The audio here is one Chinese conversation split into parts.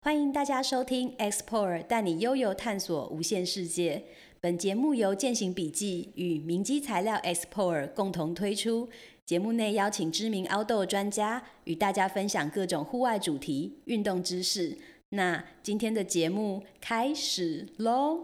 欢迎大家收听 Explore，带你悠悠探索无限世界。本节目由践行笔记与明基材料 Explore 共同推出。节目内邀请知名 Outdoor 专家与大家分享各种户外主题、运动知识。那今天的节目开始喽！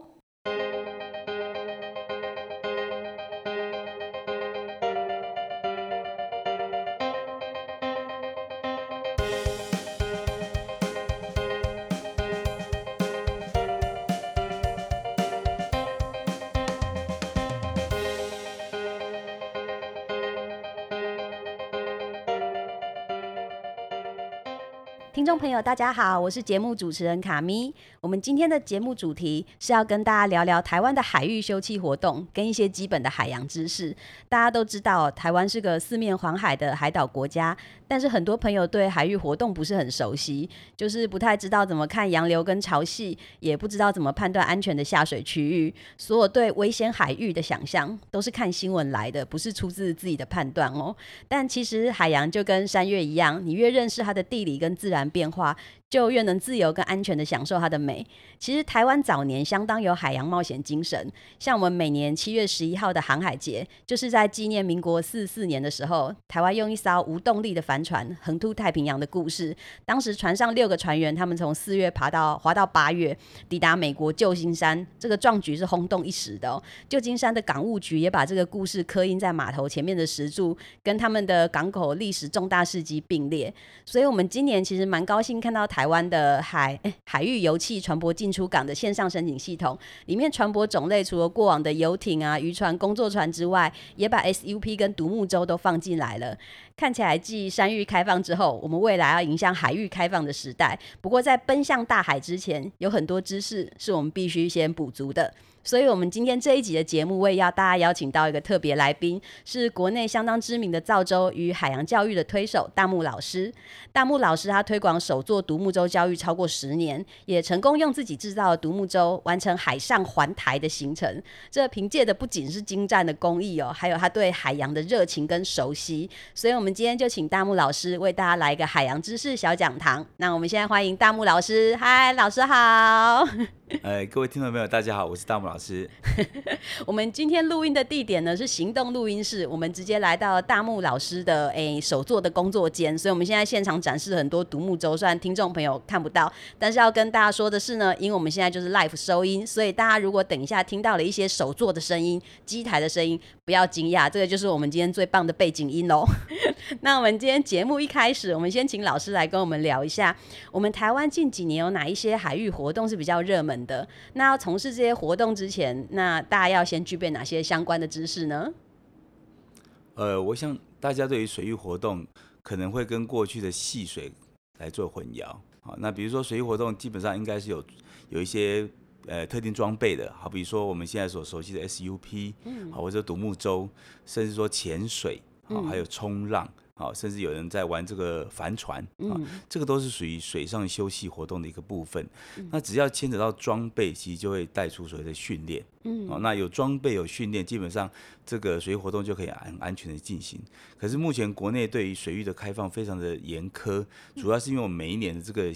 听众朋友，大家好，我是节目主持人卡咪。我们今天的节目主题是要跟大家聊聊台湾的海域休憩活动跟一些基本的海洋知识。大家都知道，台湾是个四面环海的海岛国家，但是很多朋友对海域活动不是很熟悉，就是不太知道怎么看洋流跟潮汐，也不知道怎么判断安全的下水区域。所有对危险海域的想象都是看新闻来的，不是出自自己的判断哦。但其实海洋就跟山岳一样，你越认识它的地理跟自然变化。就越能自由跟安全的享受它的美。其实台湾早年相当有海洋冒险精神，像我们每年七月十一号的航海节，就是在纪念民国四四年的时候，台湾用一艘无动力的帆船横渡太平洋的故事。当时船上六个船员，他们从四月爬到滑到八月，抵达美国旧金山，这个壮举是轰动一时的。旧金山的港务局也把这个故事刻印在码头前面的石柱，跟他们的港口历史重大事迹并列。所以，我们今年其实蛮高兴看到台。湾的海 海域油气船舶进出港的线上申请系统，里面船舶种类除了过往的游艇啊、渔船、工作船之外，也把 SUP 跟独木舟都放进来了。看起来，继山域开放之后，我们未来要迎向海域开放的时代。不过，在奔向大海之前，有很多知识是我们必须先补足的。所以，我们今天这一集的节目，我也要大家邀请到一个特别来宾，是国内相当知名的造舟与海洋教育的推手大木老师。大木老师他推广手作独木舟教育超过十年，也成功用自己制造的独木舟完成海上环台的行程。这凭借的不仅是精湛的工艺哦，还有他对海洋的热情跟熟悉。所以，我们今天就请大木老师为大家来一个海洋知识小讲堂。那我们现在欢迎大木老师，嗨，老师好。呃，各位听众朋友，大家好，我是大木老师。我们今天录音的地点呢是行动录音室，我们直接来到大木老师的诶手作的工作间，所以我们现在现场展示很多独木舟，虽然听众朋友看不到，但是要跟大家说的是呢，因为我们现在就是 live 收音，所以大家如果等一下听到了一些手作的声音、机台的声音，不要惊讶，这个就是我们今天最棒的背景音喽。那我们今天节目一开始，我们先请老师来跟我们聊一下，我们台湾近几年有哪一些海域活动是比较热门。的那要从事这些活动之前，那大家要先具备哪些相关的知识呢？呃，我想大家对于水域活动可能会跟过去的戏水来做混淆。好，那比如说水域活动基本上应该是有有一些呃特定装备的，好比说我们现在所熟悉的 SUP，嗯，好或者独木舟，甚至说潜水，好还有冲浪。啊，甚至有人在玩这个帆船啊，这个都是属于水上休息活动的一个部分。那只要牵扯到装备，其实就会带出所谓的训练。嗯，哦，那有装备有训练，基本上这个水域活动就可以很安全的进行。可是目前国内对于水域的开放非常的严苛，主要是因为我们每一年的这个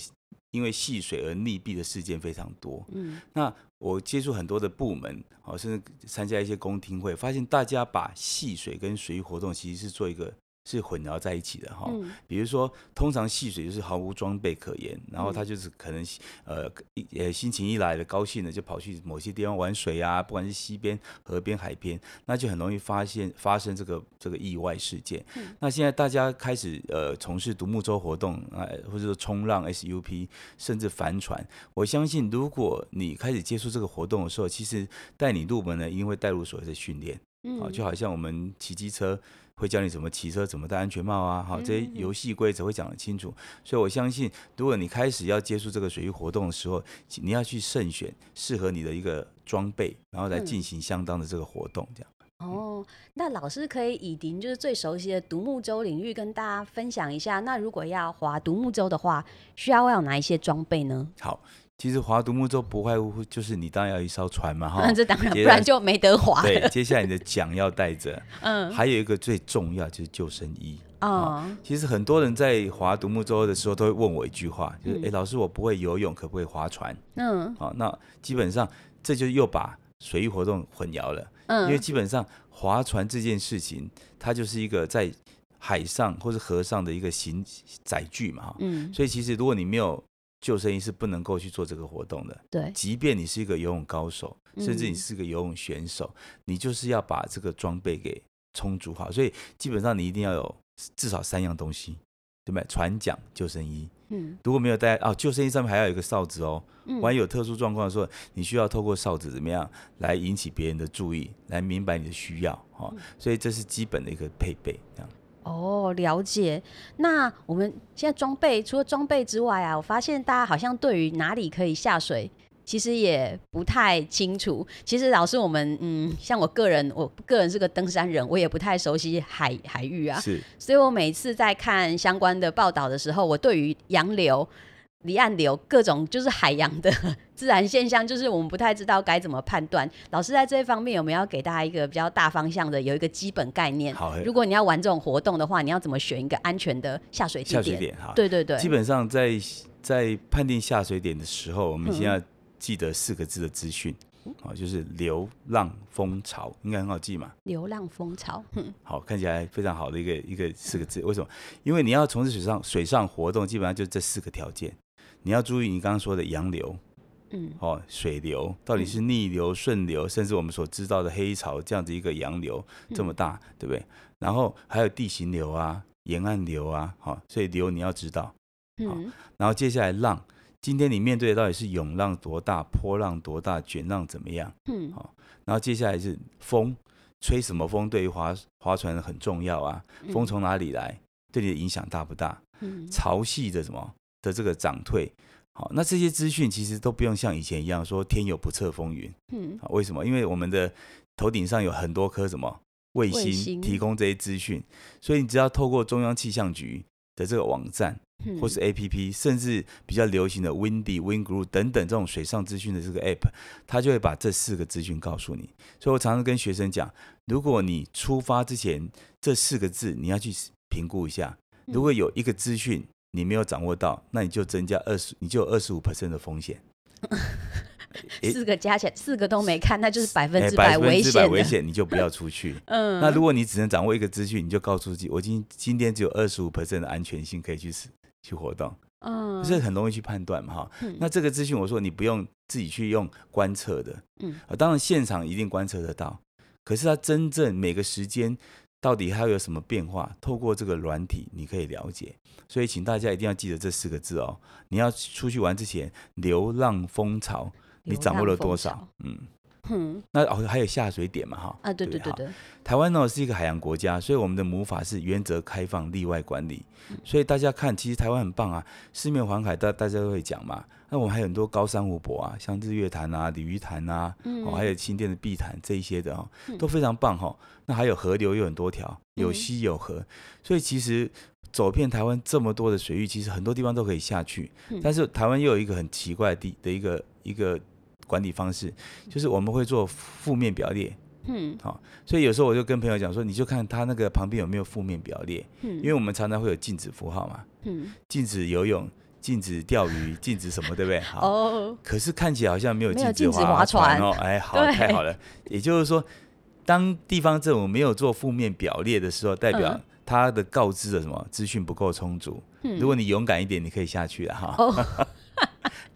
因为戏水而溺毙的事件非常多。嗯，那我接触很多的部门，哦，甚至参加一些公听会，发现大家把戏水跟水域活动其实是做一个。是混淆在一起的哈，比如说，通常戏水就是毫无装备可言，然后他就是可能呃呃心情一来了高兴了就跑去某些地方玩水啊，不管是溪边、河边、海边，那就很容易发现发生这个这个意外事件。那现在大家开始呃从事独木舟活动啊，或者说冲浪、SUP，甚至帆船，我相信如果你开始接触这个活动的时候，其实带你入门呢，一定会带入所谓的训练，啊，就好像我们骑机车。会教你怎么骑车，怎么戴安全帽啊？好，这些游戏规则会讲得清楚。所以我相信，如果你开始要接触这个水域活动的时候，你要去慎选适合你的一个装备，然后来进行相当的这个活动。这样。哦，那老师可以以您就是最熟悉的独木舟领域跟大家分享一下。那如果要划独木舟的话，需要要哪一些装备呢？好。其实划独木舟不外乎就是你当然要一艘船嘛，哈，这当然，不然就没得划。对，接下来你的桨要带着，嗯，还有一个最重要就是救生衣。啊，其实很多人在划独木舟的时候都会问我一句话，就是：“嗯哎、老师，我不会游泳，可不可以划船嗯？”好，那基本上这就又把水域活动混淆了，因为嗯，基本上划船这件事情，它就是一个在海上或是河上的一个行载具嘛，哈。嗯，所以其实如果你没有救生衣，是不能够去做这个活动的。对，即便你是一个游泳高手，甚至你嗯是个游泳选手，你就是要把这个装备给充足好。所以基本上你一定要有至少三样东西，对不对？船桨、救生衣。嗯如果没有带哦，救生衣上面还要有一个哨子哦。嗯，万一有特殊状况的时候，你需要透过哨子怎么样来引起别人的注意，来明白你的需要哦。嗯所以这是基本的一个配备，这样。哦，了解。那我们现在装备除了装备之外啊，我发现大家好像对于哪里可以下水，其实也不太清楚。其实老师，我们嗯，像我个人，我个人是个登山人，我也不太熟悉海海域啊，是所以我每次在看相关的报道的时候，我对于洋流、离岸流各种就是海洋的 自然现象，就是我们不太知道该怎么判断。老师在这一方面有没有要给大家一个比较大方向的，有一个基本概念？好。如果你要玩这种活动的话，你要怎么选一个安全的下水地下水点？点哈，对对对，基本上在在判定下水点的时候，我们先嗯要记得四个字的资讯，好，就是流浪风潮，应该很好记嘛。流浪风潮，嗯好，看起来非常好的一个一个四个字。为什么？因为你要从事水上水上活动，基本上就这四个条件。你要注意你刚刚说的洋流，嗯哦，水流到底是逆流、顺流，甚至我们所知道的黑潮这样子一个洋流这么大，对不对？然后还有地形流啊、沿岸流啊，好、所以流你要知道。嗯然后接下来浪，今天你面对的到底是涌浪多大、波浪多大、卷浪怎么样？嗯好然后接下来是风，吹什么风对于划划船很重要啊。风从哪里来，对你的影响大不大？嗯潮汐的什么的这个涨退，好，那这些资讯其实都不用像以前一样说天有不测风云嗯啊？为什么？因为我们的头顶上有很多颗什么卫星提供这些资讯，所以你只要透过中央气象局的这个网站嗯或是 APP，甚至比较流行的 Windy、Wind Group 等等这种水上资讯的这个 App，它就会把这四个资讯告诉你。所以我常常跟学生讲，如果你出发之前这四个字你要去评估一下，嗯如果有一个资讯你没有掌握到，那你就增加二十，你就有二十五 percent 的风险。四个加起来四个都没看，那就是百分哎之百分之危险的。百危险，你就不要出去。嗯，那如果你只能掌握一个资讯，你就告诉自己，我今今天只有二十五 percent 的安全性可以去死去活动。嗯这很容易去判断嘛哈。嗯那这个资讯我说你不用自己去用观测的，嗯啊，当然现场一定观测得到，可是它真正每个时间到底它有什么变化，透过这个软体你可以了解。所以请大家一定要记得这四个字哦。你要出去玩之前，流浪风潮你掌握了多少？嗯，嗯那哦还有下水点嘛哈。啊，对对不对对，台湾呢是一个海洋国家，所以我们的母法是原则开放、例外管理。嗯所以大家看，其实台湾很棒啊，四面环海，大大家都会讲嘛。那我们还有很多高山湖泊啊，像日月潭啊、鲤鱼潭啊，嗯哦，还有新店的碧潭这一些的哦，嗯都非常棒哈、哦。那还有河流有很多条，有嗯溪有河，所以其实走遍台湾这么多的水域，其实很多地方都可以下去。嗯但是台湾又有一个很奇怪的地的一个一个管理方式，就是我们会做负面表列。嗯。好所以有时候我就跟朋友讲说，你就看他那个旁边有没有负面表列，嗯，因为我们常常会有禁止符号嘛，嗯。禁止游泳、禁止钓鱼、禁止什么，对不对？好，哦，可是看起来好像没有禁止划船。哦。哎，好，太好了。也就是说，当地方政府没有做负面表列的时候，代表嗯。他的告知的什么资讯不够充足。嗯。如果你勇敢一点，你可以下去了哈。哦，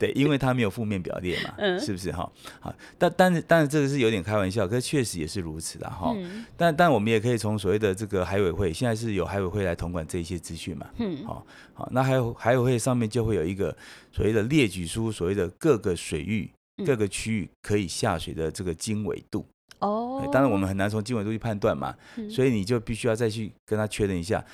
对，因为他没有负面表列嘛，嗯是不是哈？好，但但是但是这个是有点开玩笑，可是确实也是如此的哈。嗯但但我们也可以从所谓的这个海委会，现在是有海委会来统管这一些资讯嘛。嗯好、好，那还有海委会上面就会有一个所谓的列举出所谓的各个水域、嗯各个区域可以下水的这个经纬度。哦哎，当然我们很难从经纬度去判断嘛，嗯所以你就必须要再去跟他确认一下。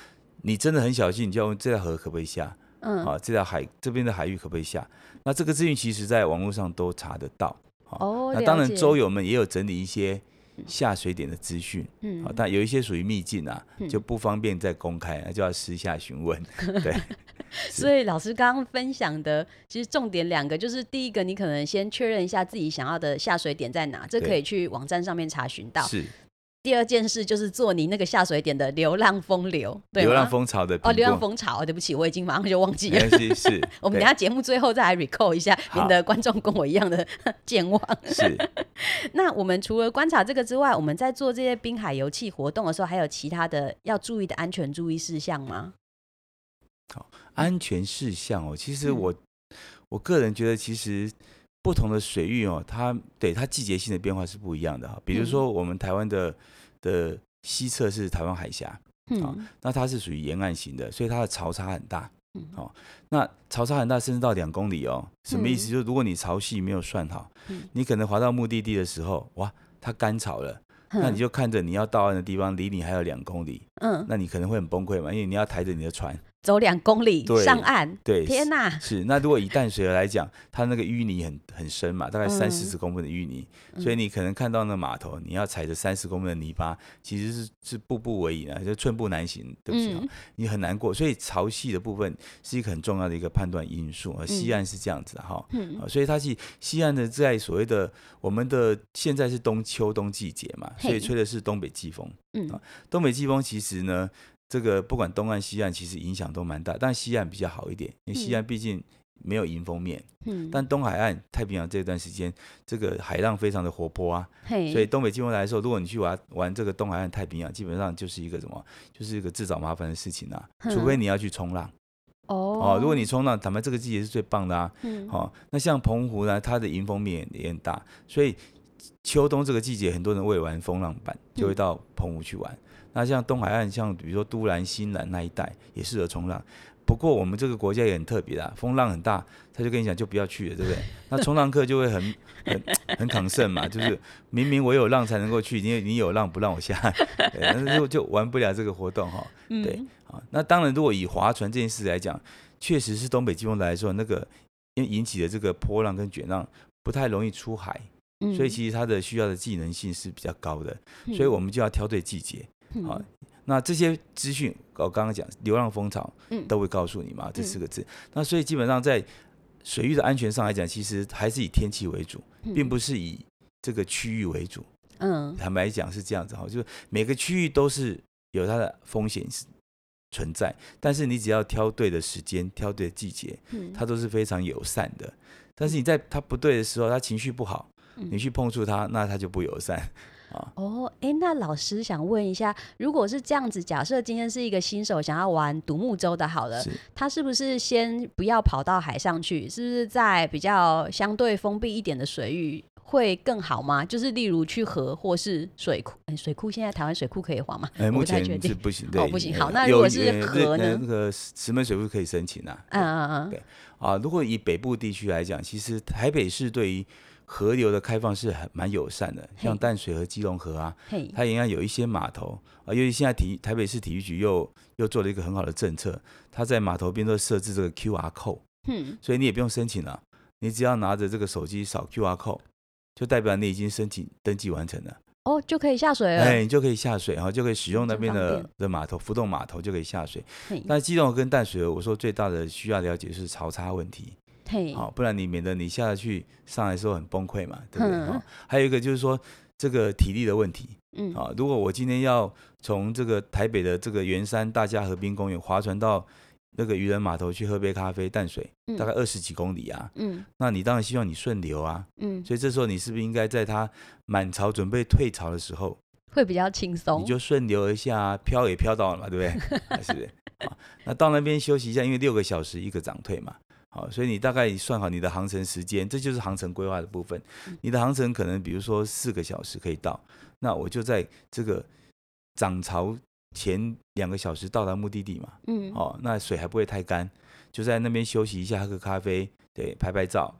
你真的很小心，你就要问这条河可不可以下？嗯啊，这条海这边的海域可不可以下？那这个资讯其实在网络上都查得到。好哦，那当然，周友们也有整理一些下水点的资讯。嗯好，但有一些属于秘境啊，嗯就不方便再公开，那就要私下询问。对，所以老师刚刚分享的，其实重点两个，就是第一个，你可能先确认一下自己想要的下水点在哪，这可以去网站上面查询到。是第二件事就是做你那个下水点的流浪风流，对流浪吗？蜂巢的哦，流浪评估蜂巢，对不起，我已经马上就忘记了。没关系，是 我们等下节目最后再来 recall 一下，免好得观众跟我一样的 健忘。是 那我们除了观察这个之外，我们在做这些滨海游憩活动的时候，还有其他的要注意的安全注意事项吗？好安全事项哦。其实嗯我、我个人觉得，其实不同的水域哦，它对它季节性的变化是不一样的哈。比如嗯说我们台湾的的西侧是台湾海峡，啊嗯那它是属于沿岸型的，所以它的潮差很大。嗯好、那潮差很大，甚至到两公里哦。什么意嗯思？就是如果你潮汐没有算好，嗯你可能滑到目的地的时候，哇，它干潮了，那你就看着你要到岸的地方离你还有两公里，嗯那你可能会很崩溃嘛，因为你要抬着你的船。走两公里对上岸，对，天哪！是，那如果以淡水河来讲，它那个淤泥很很深嘛，大概三四嗯十公分的淤泥，嗯所以你可能看到那码头，你要踩着三十公分的泥巴，其实是是步步为营啊，就寸步难行。对不起啊、嗯你很难过。所以潮汐的部分是一个很重要的一个判断因素。而西嗯岸是这样子的哈。嗯啊，所以它是西岸的在所谓的我们的现在是冬秋冬季节嘛，所以吹的是东北季风。嗯啊东北季风其实呢，这个不管东岸西岸，其实影响都蛮大，但西岸比较好一点，因为西岸毕竟没有迎风面，嗯，但东海岸太平洋这段时间，这个海浪非常的活泼啊，所以东北季风来的时候，如果你去玩玩这个东海岸太平洋，基本上就是一个什么，就是一个自找麻烦的事情啊，除非你要去冲浪。哦哦，如果你冲浪，坦白这个季节是最棒的啊，嗯。哦，那像澎湖呢，它的迎风面也很大，所以秋冬这个季节，很多人为了玩风浪板，就会嗯。到澎湖去玩。那像东海岸，像比如说都兰、新兰那一带，也适合冲浪。不过我们这个国家也很特别啦，风浪很大，他就跟你讲就不要去了，对不对？那冲浪客就会很很很抗胜嘛，就是明明我有浪才能够去，你你有浪不让我下，对那就就玩不了这个活动哈。对嗯啊，那当然，如果以划船这件事来讲，确实是东北季风来说，那个因为引起的这个波浪跟卷浪不太容易出海，嗯所以其实它的需要的技能性是比较高的，嗯所以我们就要挑对季节。嗯。啊那这些资讯，我刚刚讲流浪蜂巢嗯。都会告诉你嘛，这嗯。四个字。那所以基本上在水域的安全上来讲，其实还是以天气为主，并不是以这个区域为主。嗯。坦白讲是这样子哈，就是每个区域都是有它的风险存在，但是你只要挑对的时间、挑对的季节，嗯。它都是非常友善的。但是你在它不对的时候，它情绪不好，嗯。你去碰触它，那它就不友善啊。哦，哎，那老师想问一下，如果是这样子，假设今天是一个新手想要玩独木舟的，好了，是他是不是先不要跑到海上去？是不是在比较相对封闭一点的水域会更好吗？就是例如去河或是水库，哎水库现在台湾水库可以滑吗？哎，我目前。是不行，对，不行好那如果是呃河呢那那个石门水库可以申请啊。嗯嗯嗯对啊，如果以北部地区来讲，其实台北市对于河流的开放是很蛮友善的，像淡水河、基隆河啊，嘿，它应该有一些码头啊，尤其现在体台北市体育局又又做了一个很好的政策，它在码头边都设置这个 QR code，嗯，所以你也不用申请了，你只要拿着这个手机扫 QR code，就代表你已经申请登记完成了，哦，就可以下水了。哎，你就可以下水，然后就可以使用那边的的码头浮动码头就可以下水。嘿，但基隆河跟淡水河，我说最大的需要了解是潮差问题。嘿，好、不然你免得你下去上来的时候很崩溃嘛，对不对？嗯哦还有一个就是说这个体力的问题嗯，啊、如果我今天要从这个台北的这个圆山大家河滨公园划船到那个渔人码头去喝杯咖啡淡水，嗯大概二十几公里啊，嗯那你当然希望你顺流啊，嗯，所以这时候你是不是应该在它满潮准备退潮的时候，会比较轻松。你就顺流而下啊，漂也漂到了嘛，对不对？啊是不是？啊，那到那边休息一下，因为六个小时一个涨退嘛。好，所以你大概算好你的航程时间，这就是航程规划的部分。你的航程可能比如说四个小时可以到，那我就在这个涨潮前两个小时到达目的地嘛。嗯，哦，那水还不会太干，就在那边休息一下，喝个咖啡，对，拍拍照。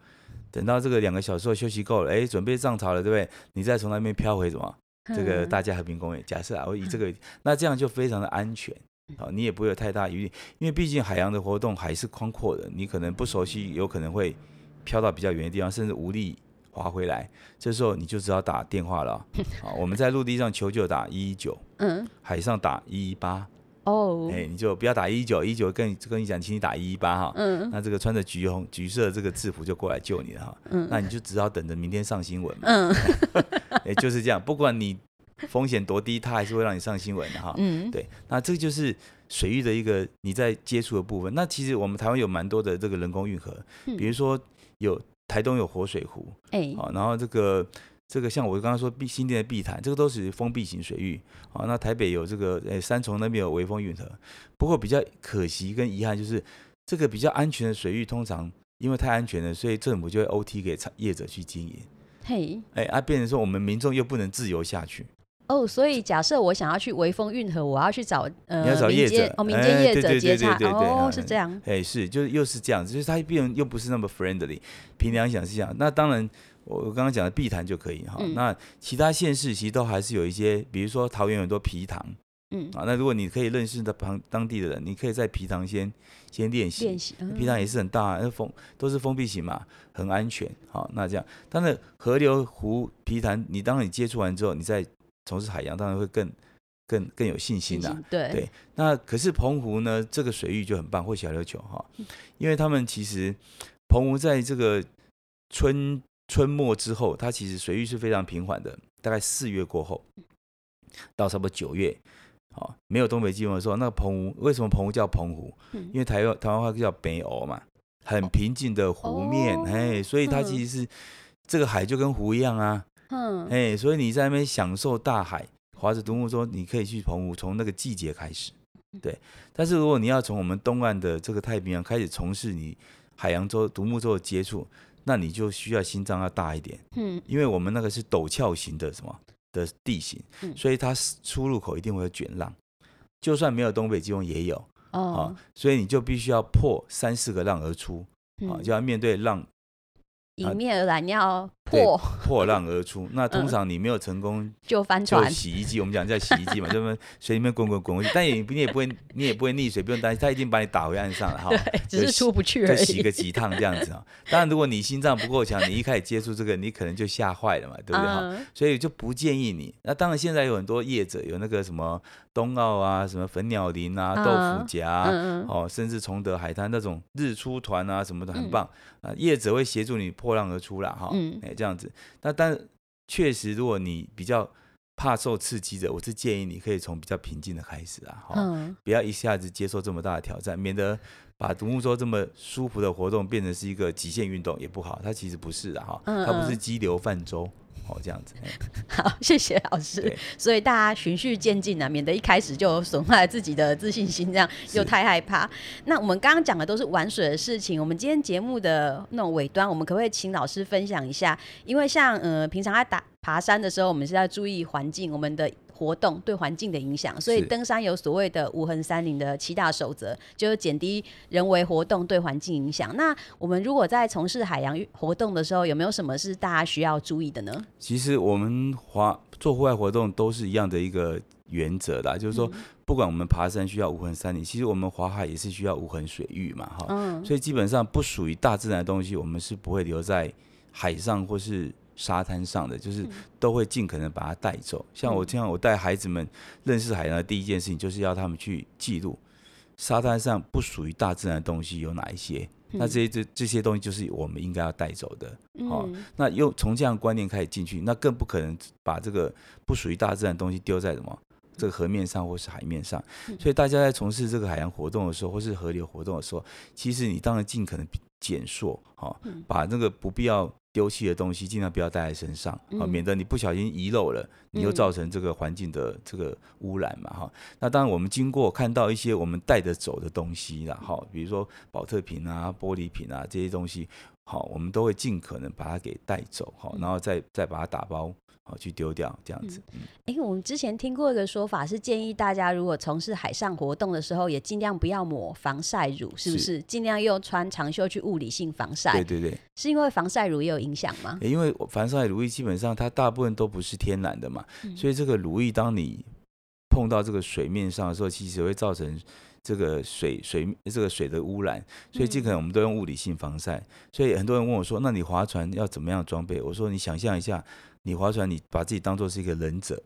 等到这个两个小时后休息够了，哎，准备涨潮了，对不对？你再从那边飘回什么？这个嗯大家和平公园。假设啊，我以这个，那这样就非常的安全。好，你也不会有太大疑虑，因为毕竟海洋的活动还是宽阔的，你可能不熟悉，有可能会飘到比较远的地方，甚至无力划回来。这时候你就只好打电话了。好，我们在陆地上求救打一一九，嗯，海上打一一八。哦，哎，你就不要打一一九，一九跟跟你讲，请你打一一八哈。嗯那这个穿着橘红橘色这个制服就过来救你了哈。嗯那你就只好等着明天上新闻嘛。嗯 哎，就是这样，不管你风险多低，它还是会让你上新闻的哈。嗯，对，那这个就是水域的一个你在接触的部分。那其实我们台湾有蛮多的这个人工运河，嗯比如说有台东有活水湖，哎，好，然后这个这个像我刚刚说碧新店的碧潭，这个都属于封闭型水域。啊，那台北有这个诶三重那边有微风运河，不过比较可惜跟遗憾就是这个比较安全的水域，通常因为太安全了，所以政府就会 OT 给厂业者去经营。嘿，哎，啊，变成说我们民众又不能自由下去，哦，所以假设我想要去微风运河，我要去找呃你要找民业者间哦，民哎间业者接洽，对是这样，哎，是，就是又是这样子，就是它变又不是那么 friendly。凭良心讲是这样，那当然我我刚刚讲的碧潭就可以哈。嗯那其他县市其实都还是有一些，比如说桃园有很多皮塘嗯，啊，那如果你可以认识的旁当地的人，你可以在皮塘先先练习。练习，嗯皮塘也是很大，那封都是封闭型嘛，很安全。好，那这样，但是河流、湖、皮潭，你当你接触完之后，你再从事海洋，当然会更更更有信心啦。对。对。那可是澎湖呢，这个水域就很棒，或小琉球哈，因为他们其实澎湖在这个春春末之后，它其实水域是非常平缓的，大概四月过后到差不多九月，好，没有东北季风的时候，那个澎湖为什么澎湖叫澎湖？嗯。因为台湾台湾话叫北欧嘛，很平静的湖面，哦。哎、所以它嗯。其实是、这个海就跟湖一样啊，嗯，哎、所以你在那边享受大海，划着独木舟，你可以去澎湖，从那个季节开始，嗯。对。但是如果你要从我们东岸的这个太平洋开始从事你海洋舟、独木舟的接触，那你就需要心脏要大一点，嗯。因为我们那个是陡峭型的什么的地形，嗯。所以它出入口一定会有卷浪，就算没有东北季风也有啊、哦，所以你就必须要破三四个浪而出啊、嗯就要面对浪迎面而来，你要对破破浪而出。那通嗯常你没有成功就翻就船，洗衣机，我们讲叫洗衣机嘛，就么水里面滚滚滚过去，但也你也不会你也不会溺水，不用担心，它已经把你打回岸上了哈。对，只是出不去而已。就洗个几趟这样子啊。当然，如果你心脏不够强，你一开始接触这个，你可能就吓坏了嘛，对不对哈？嗯所以就不建议你。那当然，现在有很多业者有那个什么冬奥啊，什么粉鸟林啊、嗯豆腐夹啊、嗯嗯哦，甚至崇德海滩那种日出团啊什么的，很嗯棒。啊，业者会协助你破浪而出啦，哈，这样子。那但确实，如果你比较怕受刺激的，我是建议你可以从比较平静的开始啊，哈，嗯，不要一下子接受这么大的挑战，免得把独木舟这么舒服的活动变成是一个极限运动也不好。它其实不是的哈，嗯它不是嗯激流泛舟哦，这样子。哎 好，谢谢老师。所以大家循序渐进啊，免得一开始就损坏了自己的自信心，这样又太害怕。那我们刚刚讲的都是玩水的事情，我们今天节目的那种尾端，我们可不可以请老师分享一下？因为像呃平常在打爬山的时候，我们是要注意环境，我们的。活动对环境的影响，所以登山有所谓的无痕山林的七大守则，就是减低人为活动对环境影响。那我们如果在从事海洋活动的时候，有没有什么是大家需要注意的呢？其实我们滑做户外活动都是一样的一个原则啦，就是说，不管我们爬山需要无痕山林，其实我们滑海也是需要无痕水域嘛，哈。嗯所以基本上不属于大自然的东西，我们是不会留在海上或是沙滩上的，就是都会尽可能把它带走。像我这样，我带孩子们认识海洋的第一件事情，就是要他们去记录沙滩上不属于大自然的东西有哪一些。那这些这这些东西就是我们应该要带走的。好嗯那又从这样观念开始进去，那更不可能把这个不属于大自然的东西丢在什么这个河面上或是海面上。所以大家在从事这个海洋活动的时候，或是河流活动的时候，其实你当然尽可能减缩，哈、嗯把那个不必要丢弃的东西尽量不要带在身上，啊、嗯免得你不小心遗漏了，你又嗯造成这个环境的这个污染嘛，哈。那当然，我们经过看到一些我们带着走的东西啦，哈，比如说保特瓶啊、玻璃瓶啊这些东西，好，我们都会尽可能把它给带走，好，然后再再把它打包，好去丢掉，这样子。嗯哎、我们之前听过一个说法，是建议大家如果从事海上活动的时候，也尽量不要抹防晒乳，是不是？是尽量用穿长袖去物理性防晒对，对对。是因为防晒乳也有影响吗？欸因为防晒乳液基本上它大部分都不是天然的嘛，嗯所以这个乳液当你碰到这个水面上的时候，其实会造成这个水水这个水的污染，所以尽可能我们都用物理性防晒。所以很多人问我说：“那你划船要怎么样装备？”我说：“你想象一下，你划船，你把自己当做是一个忍者，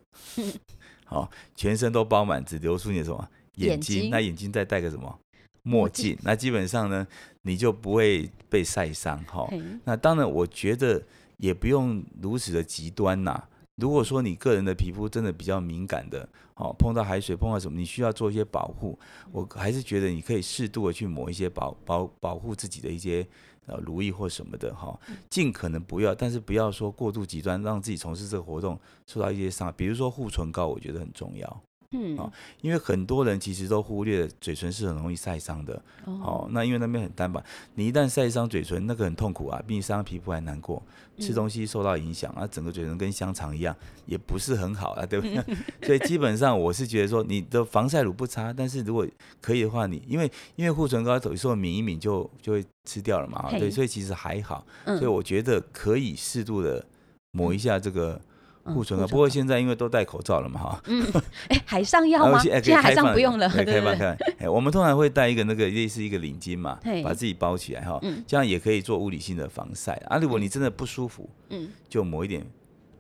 好，全身都包满，只留出你的什么眼眼睛，那眼睛再戴个什么墨墨镜，那基本上呢，你就不会被晒伤哈。那当然，我觉得也不用如此的极端呐、如果说你个人的皮肤真的比较敏感的，哦，碰到海水碰到什么，你需要做一些保护，我还是觉得你可以适度的去抹一些保保保护自己的一些呃乳液或什么的哈，尽可能不要，但是不要说过度极端，让自己从事这个活动受到一些伤害，比如说护唇膏，我觉得很重要。嗯，哦，因为很多人其实都忽略了嘴唇是很容易晒伤的。哦，那因为那边很单薄，你一旦晒伤嘴唇，那个很痛苦啊，比你伤皮肤还难过。吃东西受到影响啊，整个嘴唇跟香肠一样，也不是很好啊，对不对？所以基本上我是觉得说，你的防晒乳不擦，但是如果可以的话，你因为因为护唇膏有时候抿一抿就就会吃掉了嘛，对，所以其实还好。所以我觉得可以适度的抹一下这个。护唇膏，不过现在因为都戴口罩了嘛，哈。嗯，哎，海上要吗？现在海上不用了，对开放开。哎，我们通常会戴一个那个类似一个领巾嘛，把自己包起来哈，这样也可以做物理性的防晒。啊，如果你真的不舒服，嗯，就抹一点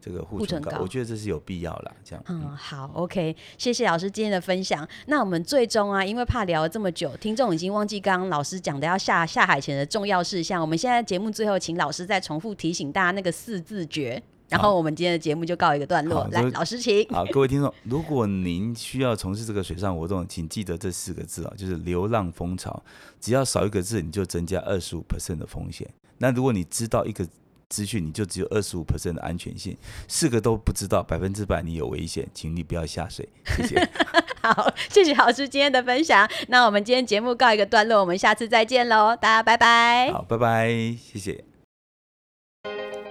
这个护唇膏，我觉得这是有必要啦。这样。嗯，好，OK，谢谢老师今天的分享。那我们最终啊，因为怕聊了这么久，听众已经忘记刚刚老师讲的要下下海前的重要事项。我们现在节目最后，请老师再重复提醒大家那个四字诀。然后我们今天的节目就告一个段落。来，老师请。好，各位听众，如果您需要从事这个水上活动，请记得这四个字啊，就是流浪蜂巢。只要少一个字，你就增加二十五 percent 的风险。那如果你知道一个资讯，你就只有二十五 percent 的安全性。四个都不知道，百分之百你有危险，请你不要下水。谢谢。好，谢谢老师今天的分享。那我们今天节目告一个段落，我们下次再见喽，大家拜拜。好，拜拜，谢谢。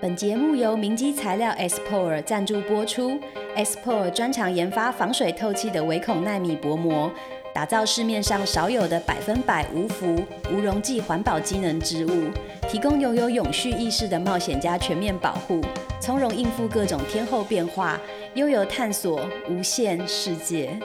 本节目由明基材料 S p o r 赞助播出。S p o r 专长研发防水透气的微孔纳米薄膜，打造市面上少有的百分百无氟、无溶剂环保机能织物，提供拥有永续意识的冒险家全面保护，从容应付各种天候变化，悠游探索无限世界。